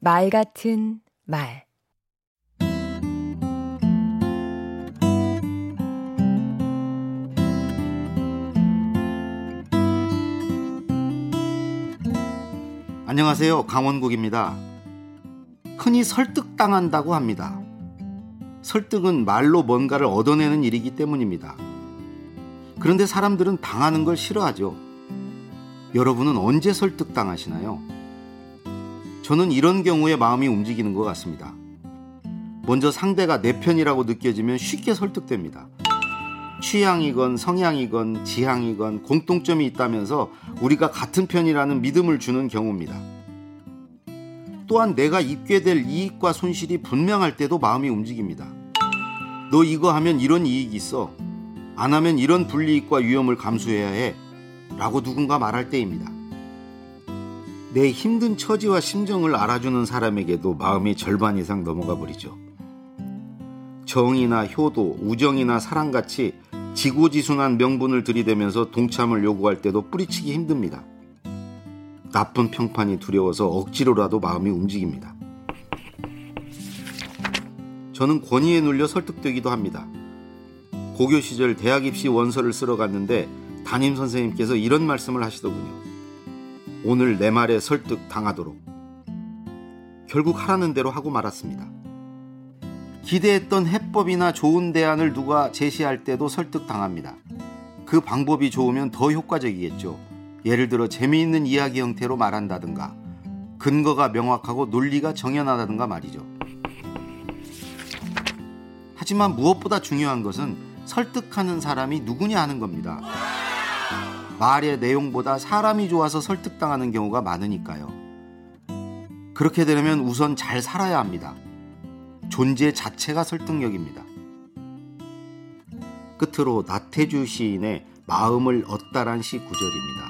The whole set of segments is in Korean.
말 같은 말 안녕하세요. 강원국입니다. 흔히 설득당한다고 합니다. 설득은 말로 뭔가를 얻어내는 일이기 때문입니다. 그런데 사람들은 당하는 걸 싫어하죠. 여러분은 언제 설득당하시나요? 저는 이런 경우에 마음이 움직이는 것 같습니다. 먼저 상대가 내 편이라고 느껴지면 쉽게 설득됩니다. 취향이건 성향이건 지향이건 공통점이 있다면서 우리가 같은 편이라는 믿음을 주는 경우입니다. 또한 내가 입게 될 이익과 손실이 분명할 때도 마음이 움직입니다. 너 이거 하면 이런 이익이 있어. 안 하면 이런 불이익과 위험을 감수해야 해. 라고 누군가 말할 때입니다. 내 힘든 처지와 심정을 알아주는 사람에게도 마음이 절반 이상 넘어가 버리죠. 정이나 효도, 우정이나 사랑같이 지고지순한 명분을 들이대면서 동참을 요구할 때도 뿌리치기 힘듭니다. 나쁜 평판이 두려워서 억지로라도 마음이 움직입니다. 저는 권위에 눌려 설득되기도 합니다. 고교 시절 대학 입시 원서를 쓰러 갔는데 담임 선생님께서 이런 말씀을 하시더군요. 오늘 내 말에 설득 당하도록. 결국 하라는 대로 하고 말았습니다. 기대했던 해법이나 좋은 대안을 누가 제시할 때도 설득 당합니다. 그 방법이 좋으면 더 효과적이겠죠. 예를 들어 재미있는 이야기 형태로 말한다든가 근거가 명확하고 논리가 정연하다든가 말이죠. 하지만 무엇보다 중요한 것은 설득하는 사람이 누구냐 하는 겁니다. 말의 내용보다 사람이 좋아서 설득당하는 경우가 많으니까요. 그렇게 되려면 우선 잘 살아야 합니다. 존재 자체가 설득력입니다. 끝으로 나태주 시인의 마음을 얻다란 시 구절입니다.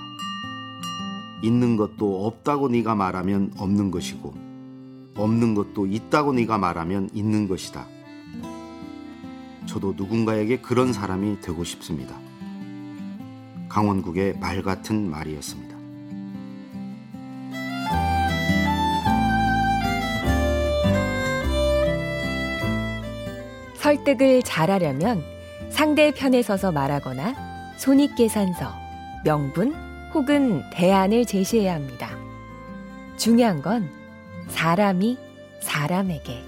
있는 것도 없다고 네가 말하면 없는 것이고 없는 것도 있다고 네가 말하면 있는 것이다. 저도 누군가에게 그런 사람이 되고 싶습니다. 강원국의 말 같은 말이었습니다. 설득을 잘하려면 상대 편에 서서 말하거나 손익계산서, 명분 혹은 대안을 제시해야 합니다. 중요한 건 사람이 사람에게.